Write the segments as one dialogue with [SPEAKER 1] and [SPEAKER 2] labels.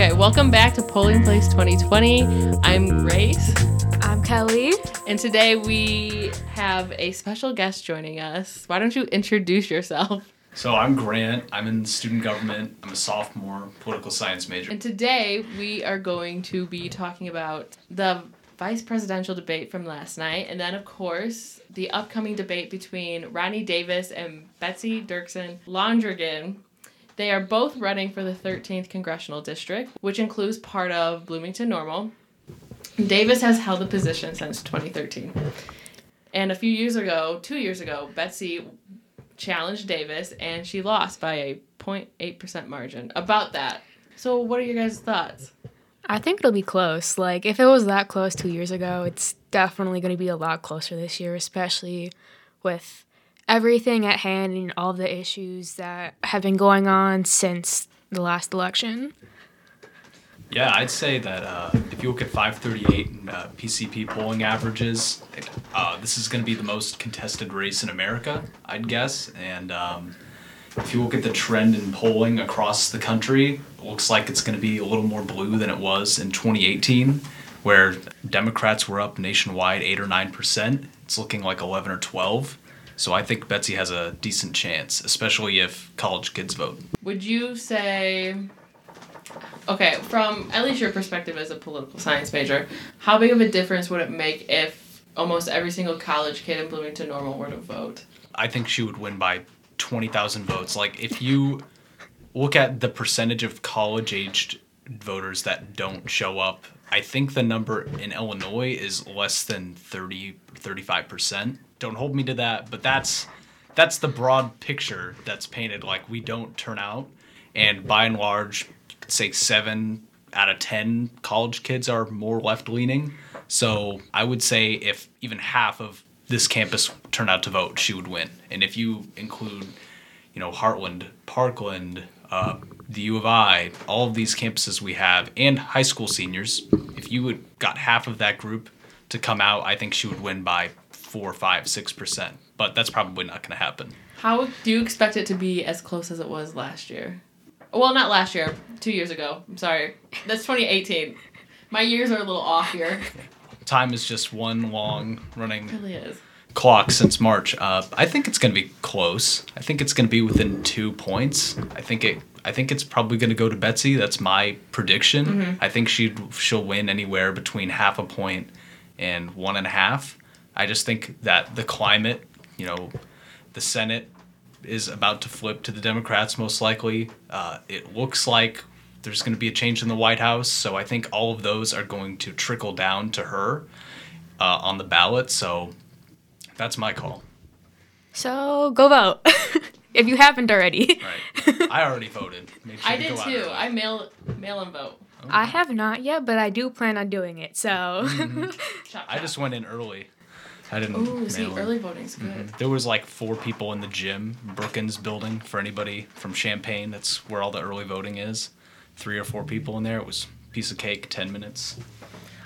[SPEAKER 1] Okay, welcome back to Polling Place 2020. I'm Grace,
[SPEAKER 2] I'm Kelly.
[SPEAKER 1] and today we have a special guest joining us. Why don't you introduce yourself?
[SPEAKER 3] So I'm Grant. I'm in student government. I'm a sophomore, political science major.
[SPEAKER 1] And today we are going to be talking about the vice presidential debate from last night, and then, of course, the upcoming debate between Rodney Davis and Betsy Dirksen Londrigan. They are both running for the 13th congressional district, which includes part of Bloomington Normal. Davis has held the position since 2013. And a few years ago, two years ago, Betsy challenged Davis and she lost by a 0.8% margin. About that. So, what are your guys' thoughts?
[SPEAKER 2] I think it'll be close. Like, if it was that close two years ago, it's definitely going to be a lot closer this year, especially with everything at hand and all the issues that have been going on since the last election.
[SPEAKER 3] Yeah, I'd say that uh, if you look at 538 and uh, RCP polling averages, uh, this is going to be the most contested race in America, I'd guess. And um, if you look at the trend in polling across the country, it looks like it's going to be a little more blue than it was in 2018, where Democrats were up nationwide 8 or 9%. It's looking like 11 or 12. So I think Betsy has a decent chance, especially if college kids vote.
[SPEAKER 1] Would you say, okay, from at least your perspective as a political science major, how big of a difference would it make if almost every single college kid in Bloomington Normal were to vote?
[SPEAKER 3] I think she would win by 20,000 votes. Like, if you look at the percentage of college aged voters that don't show up, I think the number in Illinois is less than 30, 35%. Don't hold me to that, but that's that's the broad picture that's painted. Like, we don't turn out, and by and large, say seven out of 10 college kids are more left leaning. So I would say if even half of this campus turned out to vote, she would win. And if you include, you know, Heartland, Parkland, uh, the U of I, all of these campuses we have, and high school seniors, if you would got half of that group to come out, I think she would win by four, five, six percent. But that's probably not going to happen.
[SPEAKER 1] How do you expect it to be as close as it was last year? Well, not last year, two years ago. I'm sorry. That's 2018. My years are a little off here.
[SPEAKER 3] Time is just one long running
[SPEAKER 1] It really is.
[SPEAKER 3] Clock since March. Uh, I think it's going to be close. I think it's going to be within two points. I think it. I think it's probably going to go to Betsy. That's my prediction. I think she she'll win anywhere between half a point and one and a half. I just think that the climate, you know, the Senate is about to flip to the Democrats most likely. Uh, it looks like there's going to be a change in the White House, so I think all of those are going to trickle down to her uh, on the ballot. So that's my call.
[SPEAKER 2] So go vote if you haven't already.
[SPEAKER 3] Right. I already voted. Made sure
[SPEAKER 1] I
[SPEAKER 3] to
[SPEAKER 1] did
[SPEAKER 3] go
[SPEAKER 1] too.
[SPEAKER 3] early.
[SPEAKER 1] I mail mail and vote.
[SPEAKER 2] I have not yet, but I do plan on doing it. So
[SPEAKER 1] Chop,
[SPEAKER 3] I just went in early. I didn't.
[SPEAKER 1] Ooh, see,
[SPEAKER 3] in.
[SPEAKER 1] early voting's good.
[SPEAKER 3] There was like four people in the gym, Brookens building, for anybody from Champaign. That's where all the early voting is. Three or four people in there. It was piece of cake, ten minutes.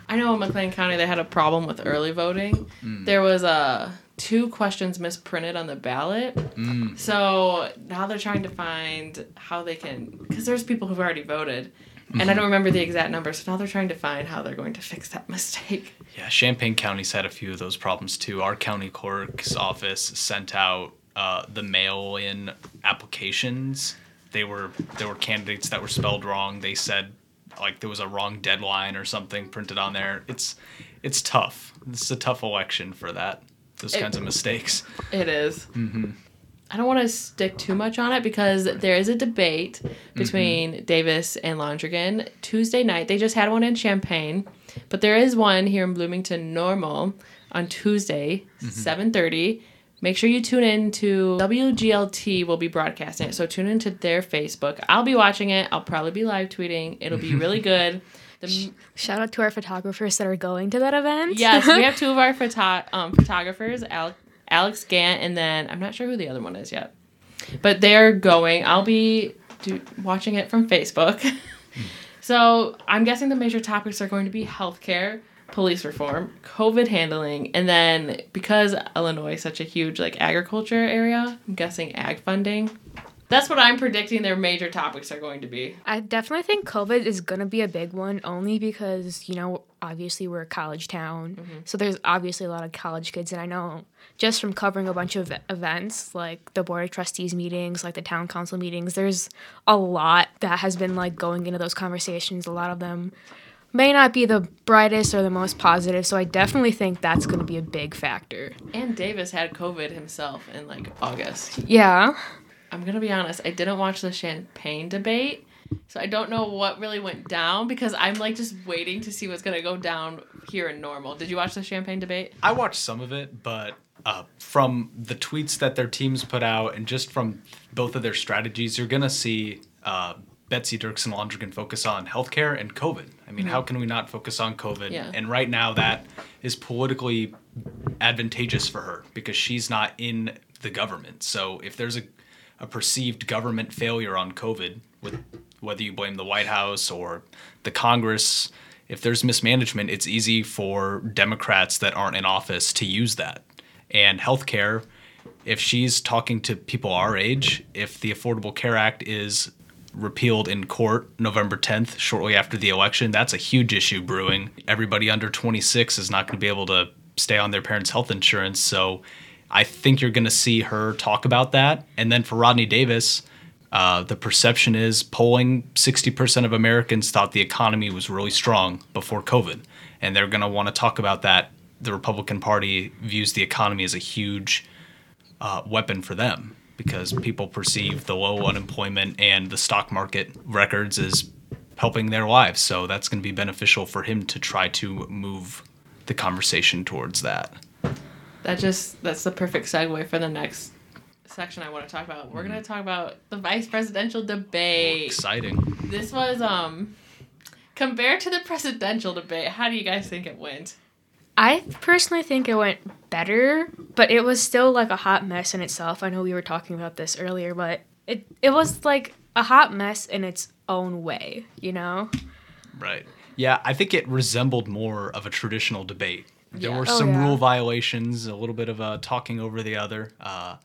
[SPEAKER 1] I know in McLean County they had a problem with early voting.
[SPEAKER 3] Mm.
[SPEAKER 1] There was uh, two questions misprinted on the ballot.
[SPEAKER 3] Mm.
[SPEAKER 1] So now they're trying to find how they can, because there's people who've already voted, and
[SPEAKER 3] Mm-hmm.
[SPEAKER 1] I don't remember the exact number. So now they're trying to find how they're going to fix that mistake.
[SPEAKER 3] Yeah, Champaign County's had a few of those problems too. Our county clerk's office sent out uh, the mail-in applications. They were there were candidates that were spelled wrong. They said like there was a wrong deadline or something printed on there. It's it's tough. This is a tough election for that. Those
[SPEAKER 1] It-
[SPEAKER 3] kinds of mistakes.
[SPEAKER 1] It is. Mm-hmm. I don't want to stick too much on it because there is a debate mm-hmm. between Davis and Londrigan Tuesday night. They just had one in Champaign, but there is one here in Bloomington Normal on Tuesday, mm-hmm. seven thirty. Make sure you tune in to WGLT. will be broadcasting it, so tune into their Facebook. I'll be watching it. I'll probably be live tweeting. It'll be really good. The,
[SPEAKER 2] shout out to our photographers that are going to that event.
[SPEAKER 1] Yes, we have two of our photo- um, photographers, Alex, Alex Gant, and then I'm not sure who the other one is yet. But they're going. I'll be do, watching it from Facebook. so I'm guessing the major topics are going to be healthcare, police reform, COVID handling, and then because Illinois is such a huge like agriculture area, I'm guessing ag funding. That's what I'm predicting their major topics are going to be.
[SPEAKER 2] I definitely think COVID is going to be a big one only because, you know, obviously we're a college town. Mm-hmm. So there's obviously a lot of college kids. And I know just from covering a bunch of events like the Board of Trustees meetings, like the town council meetings, there's a lot that has been like going into those conversations. A lot of them may not be the brightest or the most positive. So I definitely think that's going to be a big factor.
[SPEAKER 1] And Davis had COVID himself in like August.
[SPEAKER 2] Yeah.
[SPEAKER 1] I'm gonna be honest, I didn't watch the Champaign debate, so I don't know what really went down because I'm like just waiting to see what's gonna go down here in normal. Did you watch the Champaign debate?
[SPEAKER 3] I watched some of it, but uh, from the tweets that their teams put out and just from both of their strategies, you're gonna see uh, Betsy Dirksen Londrigan focus on healthcare and COVID. I mean, how can we not focus on COVID?
[SPEAKER 1] Yeah.
[SPEAKER 3] And right now, that is politically advantageous for her because she's not in the government. So if there's a, a perceived government failure on COVID, with whether you blame the White House or the Congress, if there's mismanagement, it's easy for Democrats that aren't in office to use that. And healthcare, if she's talking to people our age, if the Affordable Care Act is repealed in court November 10th, shortly after the election, that's a huge issue brewing. Everybody under 26 is not going to be able to stay on their parents' health insurance. So I think you're going to see her talk about that. And then for Rodney Davis, uh, the perception is polling 60% of Americans thought the economy was really strong before COVID. And they're going to want to talk about that. The Republican Party views the economy as a huge uh, weapon for them because people perceive the low unemployment and the stock market records as helping their lives. So that's going to be beneficial for him to try to move the conversation towards that.
[SPEAKER 1] That just that's the perfect segue for the next section I want to talk about. We're gonna talk about the vice presidential debate.
[SPEAKER 3] Exciting.
[SPEAKER 1] This was um compared to the presidential debate. How do you guys think it went?
[SPEAKER 2] I personally think it went better, but it was still like a hot mess in itself. I know we were talking about this earlier, but it it was like a hot mess in its own way, you know?
[SPEAKER 3] Right. Yeah, I think it resembled more of a traditional debate. There
[SPEAKER 1] Yeah.
[SPEAKER 3] were
[SPEAKER 2] Oh,
[SPEAKER 3] some
[SPEAKER 2] yeah.
[SPEAKER 3] rule violations, a little bit of uh, talking over the other. Uh,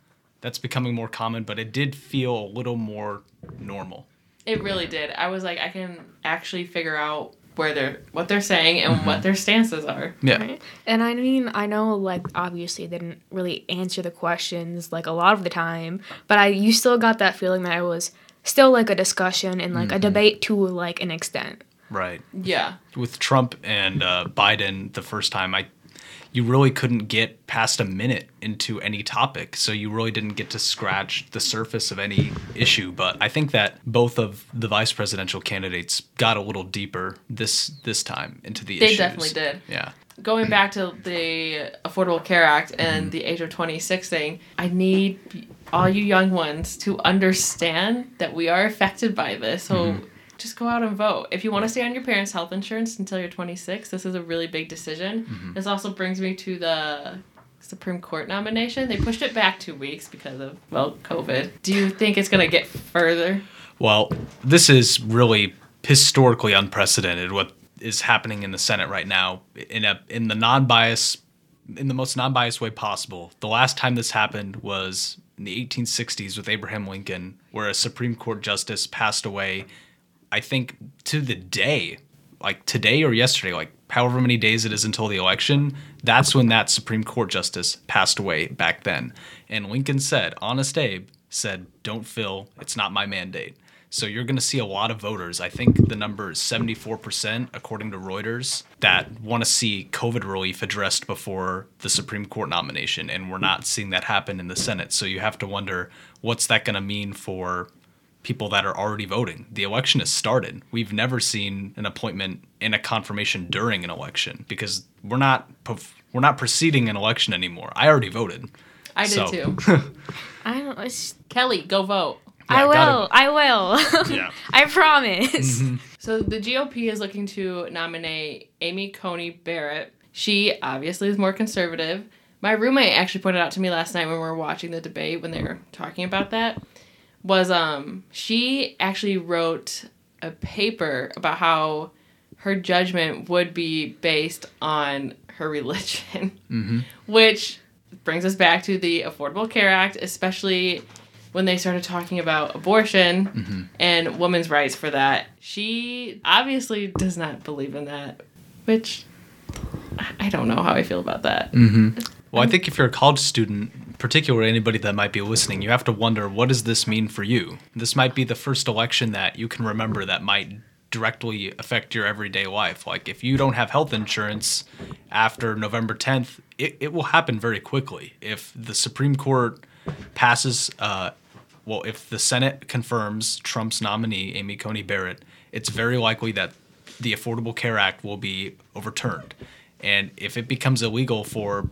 [SPEAKER 3] that's becoming more common, but it did feel a little more normal.
[SPEAKER 1] It really did. I was like, I can actually figure out where they're what they're saying and what their stances are.
[SPEAKER 3] Yeah.
[SPEAKER 2] Right? And I mean, I know like obviously they didn't really answer the questions like a lot of the time, but I you still got that feeling that it was still like a discussion and like a debate to like an extent.
[SPEAKER 3] Right.
[SPEAKER 1] Yeah.
[SPEAKER 3] With Trump and uh, Biden the first time, I you really couldn't get past a minute into any topic, so you really didn't get to scratch the surface of any issue. But I think that both of the vice presidential candidates got a little deeper this this time into the
[SPEAKER 1] They
[SPEAKER 3] issues.
[SPEAKER 1] They definitely did.
[SPEAKER 3] Yeah.
[SPEAKER 1] Going back to the Affordable Care Act and mm-hmm. the age of 26 thing, I need all you young ones to understand that we are affected by this. So mm-hmm. Just go out and vote. If you want to stay on your parents' health insurance until you're 26, this is a really big decision. Mm-hmm. This also brings me to the Supreme Court nomination. They pushed it back two weeks because of, well, COVID. Do you think it's going to get further?
[SPEAKER 3] Well, this is really historically unprecedented what is happening in the Senate right now in a in the non-bias in the most non-biased way possible. The last time this happened was in the 1860s with Abraham Lincoln where a Supreme Court justice passed away I think to the day, like today or yesterday, like however many days it is until the election, that's when that Supreme Court justice passed away back then. And Lincoln said, Honest Abe said, Don't fill, it's not my mandate. So you're going to see a lot of voters. I think the number is 74%, according to Reuters, that want to see COVID relief addressed before the Supreme Court nomination. And we're not seeing that happen in the Senate. So you have to wonder what's that going to mean for people that are already voting. The election has started. We've never seen an appointment and a confirmation during an election because we're not we're not preceding an election anymore. I already voted.
[SPEAKER 1] I did
[SPEAKER 3] So-
[SPEAKER 1] too.
[SPEAKER 2] I don't it's,
[SPEAKER 1] Kelly, go vote.
[SPEAKER 2] I will.
[SPEAKER 3] gotta-
[SPEAKER 2] I will.
[SPEAKER 3] Yeah.
[SPEAKER 2] I promise. Mm-hmm.
[SPEAKER 1] So the GOP is looking to nominate Amy Coney Barrett. She obviously is more conservative. My roommate actually pointed out to me last night when we were watching the debate when they were talking about that was um she actually wrote a paper about how her judgment would be based on her religion, mm-hmm. which brings us back to the Affordable Care Act, especially when they started talking about abortion mm-hmm. and women's rights for that. She obviously does not believe in that, which I- I don't know how I feel about that. Mm-hmm.
[SPEAKER 3] Well, I think if you're a college student, particularly anybody that might be listening, you have to wonder what does this mean for you? This might be the first election that you can remember that might directly affect your everyday life. Like if you don't have health insurance after November 10th, it, it will happen very quickly. If the Supreme Court passes, uh, well, if the Senate confirms Trump's nominee, Amy Coney Barrett, it's very likely that the Affordable Care Act will be overturned. And if it becomes illegal for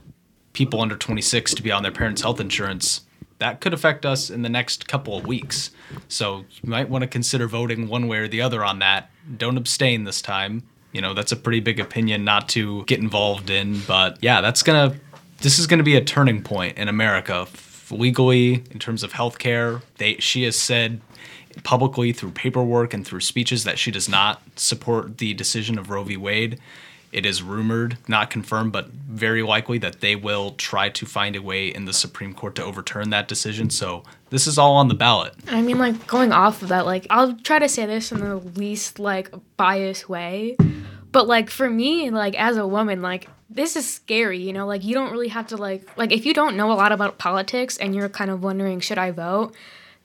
[SPEAKER 3] people under 26 to be on their parents' health insurance, that could affect us in the next couple of weeks. So you might want to consider voting one way or the other on that. Don't abstain this time. You know, that's a pretty big opinion not to get involved in. But yeah, that's going to, this is going to be a turning point in America legally in terms of healthcare. They, she has said publicly through paperwork and through speeches that she does not support the decision of Roe v. Wade. It is rumored, not confirmed, but very likely that they will try to find a way in the Supreme Court to overturn that decision. So this is all on the ballot.
[SPEAKER 2] I mean, like going off of that, like I'll try to say this in the least like biased way, but like for me, like as a woman, like this is scary. You know, like you don't really have to like like if you don't know a lot about politics and you're kind of wondering should I vote.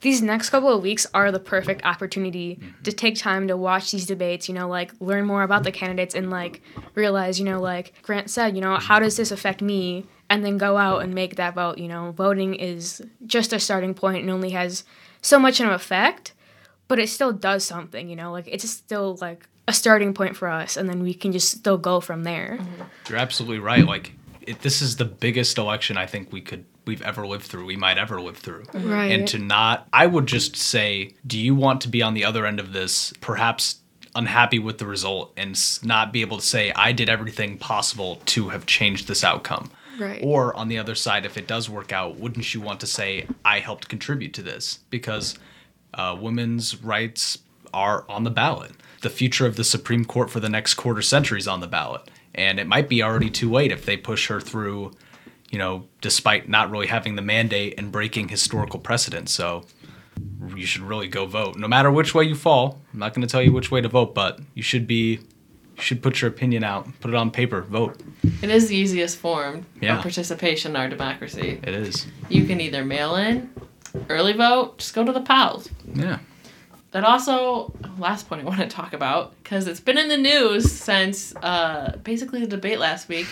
[SPEAKER 2] These next couple of weeks are the perfect opportunity to mm-hmm. take time to watch these debates, you know, like learn more about the candidates and like realize, you know, like Grant said, you know, how does this affect me? And then go out and make that vote. You know, voting is just a starting point and only has so much of an effect, but it still does something, you know, like it's still like a starting point for us, and then we can just still go from there. Mm-hmm.
[SPEAKER 3] You're absolutely right. Like it, this is the biggest election I think we could we've ever lived through. We might ever live through.
[SPEAKER 2] Right.
[SPEAKER 3] And to not, I would just say, do you want to be on the other end of this? Perhaps unhappy with the result and not be able to say I did everything possible to have changed this outcome.
[SPEAKER 2] Right.
[SPEAKER 3] Or on the other side, if it does work out, wouldn't you want to say I helped contribute to this? Because uh, women's rights are on the ballot. The future of the Supreme Court for the next quarter century is on the ballot, and it might be already too late if they push her through. You know, despite not really having the mandate and breaking historical precedent. So you should really go vote, no matter which way you fall. I'm not going to tell you which way to vote, but you should be. You should put your opinion out, put it on paper, vote.
[SPEAKER 1] It is the easiest form
[SPEAKER 3] Yeah.
[SPEAKER 1] of participation in our democracy.
[SPEAKER 3] It is.
[SPEAKER 1] You can either mail in, early vote, just go to the polls.
[SPEAKER 3] Yeah.
[SPEAKER 1] That also, last point I want to talk about, because it's been in the news since uh, basically the debate last week.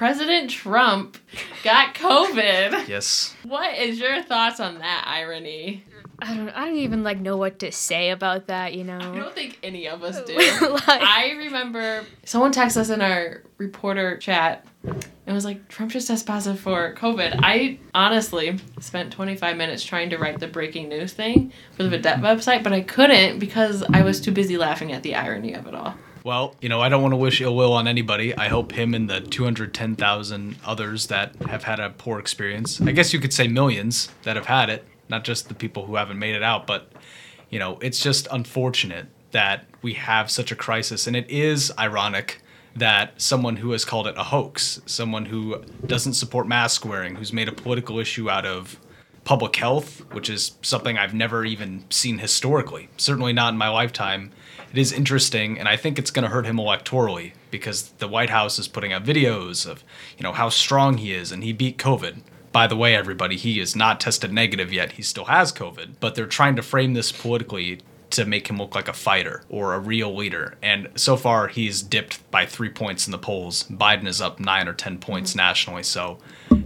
[SPEAKER 1] President Trump got COVID.
[SPEAKER 3] Yes.
[SPEAKER 1] What is your thoughts on that irony?
[SPEAKER 2] I don't, I don't even like know what to say about that, you know.
[SPEAKER 1] I don't think any of us do.
[SPEAKER 2] like,
[SPEAKER 1] I remember someone texted us in our reporter chat and was like, Trump just test positive for COVID. I honestly spent 25 minutes trying to write the breaking news thing for the Vidette website, but I couldn't because I was too busy laughing at the irony of it all.
[SPEAKER 3] Well, you know, I don't want to wish ill will on anybody. I hope him and the 210,000 others that have had a poor experience. I guess you could say millions that have had it, not just the people who haven't made it out, but you know, it's just unfortunate that we have such a crisis and it is ironic that someone who has called it a hoax, someone who doesn't support mask wearing, who's made a political issue out of public health, which is something I've never even seen historically, certainly not in my lifetime. It is interesting, and I think it's going to hurt him electorally because the White House is putting out videos of, you know, how strong he is, and he beat COVID. By the way, everybody, he is not tested negative yet. He still has COVID, but they're trying to frame this politically to make him look like a fighter or a real leader. And so far, he's dipped by three points in the polls. Biden is up nine or 10 points nationally. So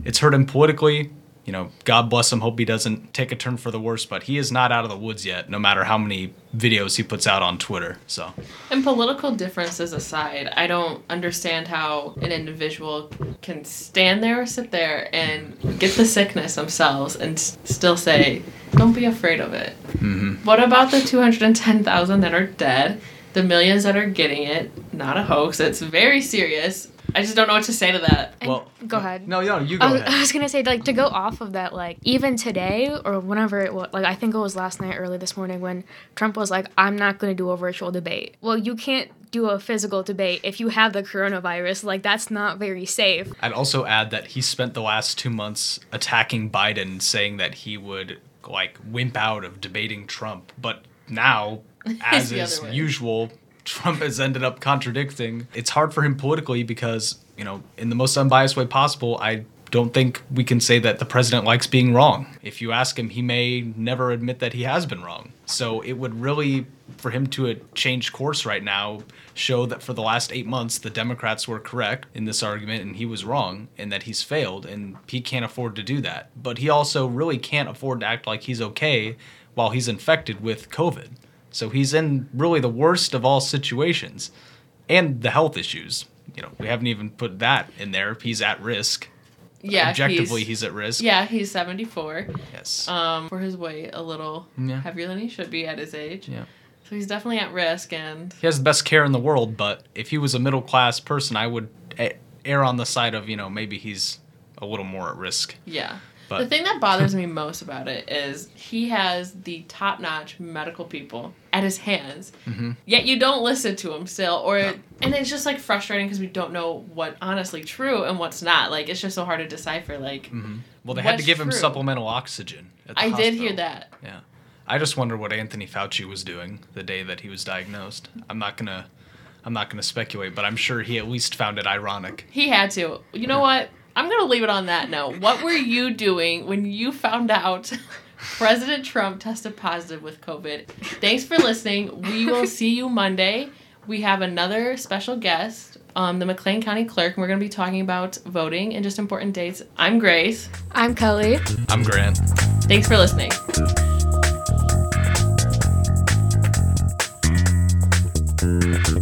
[SPEAKER 3] it's hurt him politically. You know, God bless him. Hope he doesn't take a turn for the worse, but he is not out of the woods yet, no matter how many videos he puts out on Twitter. So,
[SPEAKER 1] And political differences aside, I don't understand how an individual can stand there or sit there and get the sickness themselves and s- still say, don't be afraid of it.
[SPEAKER 3] Mm-hmm.
[SPEAKER 1] What about the 210,000 that are dead, the millions that are getting it? Not a hoax. It's very serious. I just don't know what to say to that.
[SPEAKER 2] and-
[SPEAKER 3] well,
[SPEAKER 2] go ahead.
[SPEAKER 3] No, no, you go
[SPEAKER 2] I was,
[SPEAKER 3] ahead.
[SPEAKER 2] I was gonna say like to go off of that like even today or whenever it was like I think it was last night early this morning when Trump was like I'm not gonna do a virtual debate. Well, you can't do a physical debate if you have the coronavirus. Like that's not very safe.
[SPEAKER 3] I'd also add that he spent the last two months attacking Biden, saying that he would like wimp out of debating Trump, but now, as is
[SPEAKER 1] way.
[SPEAKER 3] usual, Trump has ended up contradicting. It's hard for him politically because, you know, in the most unbiased way possible, I don't think we can say that the president likes being wrong. If you ask him, he may never admit that he has been wrong. So it would really, for him to change course right now, show that for the last eight months, the Democrats were correct in this argument and he was wrong and that he's failed and he can't afford to do that. But he also really can't afford to act like he's okay while he's infected with COVID. So he's in really the worst of all situations and the health issues. You know, we haven't even put that in there. He's at risk.
[SPEAKER 1] Yeah,
[SPEAKER 3] Objectively,
[SPEAKER 1] he's,
[SPEAKER 3] he's, at risk.
[SPEAKER 1] yeah, he's 74.
[SPEAKER 3] Yes.
[SPEAKER 1] Um, for his weight, a little
[SPEAKER 3] Yeah.
[SPEAKER 1] heavier than he should be at his age.
[SPEAKER 3] yeah.
[SPEAKER 1] So he's definitely at risk, and
[SPEAKER 3] He has the best care in the world, but if he was a middle class person, I would err on the side of, you know, maybe he's a little more at risk.
[SPEAKER 1] yeah.
[SPEAKER 3] But
[SPEAKER 1] the thing that bothers me most about it is he has the top notch medical people at his hands,
[SPEAKER 3] Mm-hmm.
[SPEAKER 1] yet you don't listen to him still. Or and it's just like frustrating because we don't know what honestly true and what's not. Like it's just so hard to decipher. Like
[SPEAKER 3] well, they had to give him supplemental oxygen. At the
[SPEAKER 1] I did hear that.
[SPEAKER 3] Yeah. I just wonder what Anthony Fauci was doing the day that he was diagnosed. I'm not gonna I'm not gonna speculate, but I'm sure he at least found it ironic.
[SPEAKER 1] He had to. You know what? I'm gonna leave it on that note. What were you doing when you found out President Trump tested positive with COVID? Thanks for listening. We will see you Monday. We have another special guest, um, the McLean County Clerk, and we're gonna be talking about voting and just important dates. I'm Grace.
[SPEAKER 2] I'm Kelly.
[SPEAKER 3] I'm Grant.
[SPEAKER 1] Thanks for listening.
[SPEAKER 4] Thank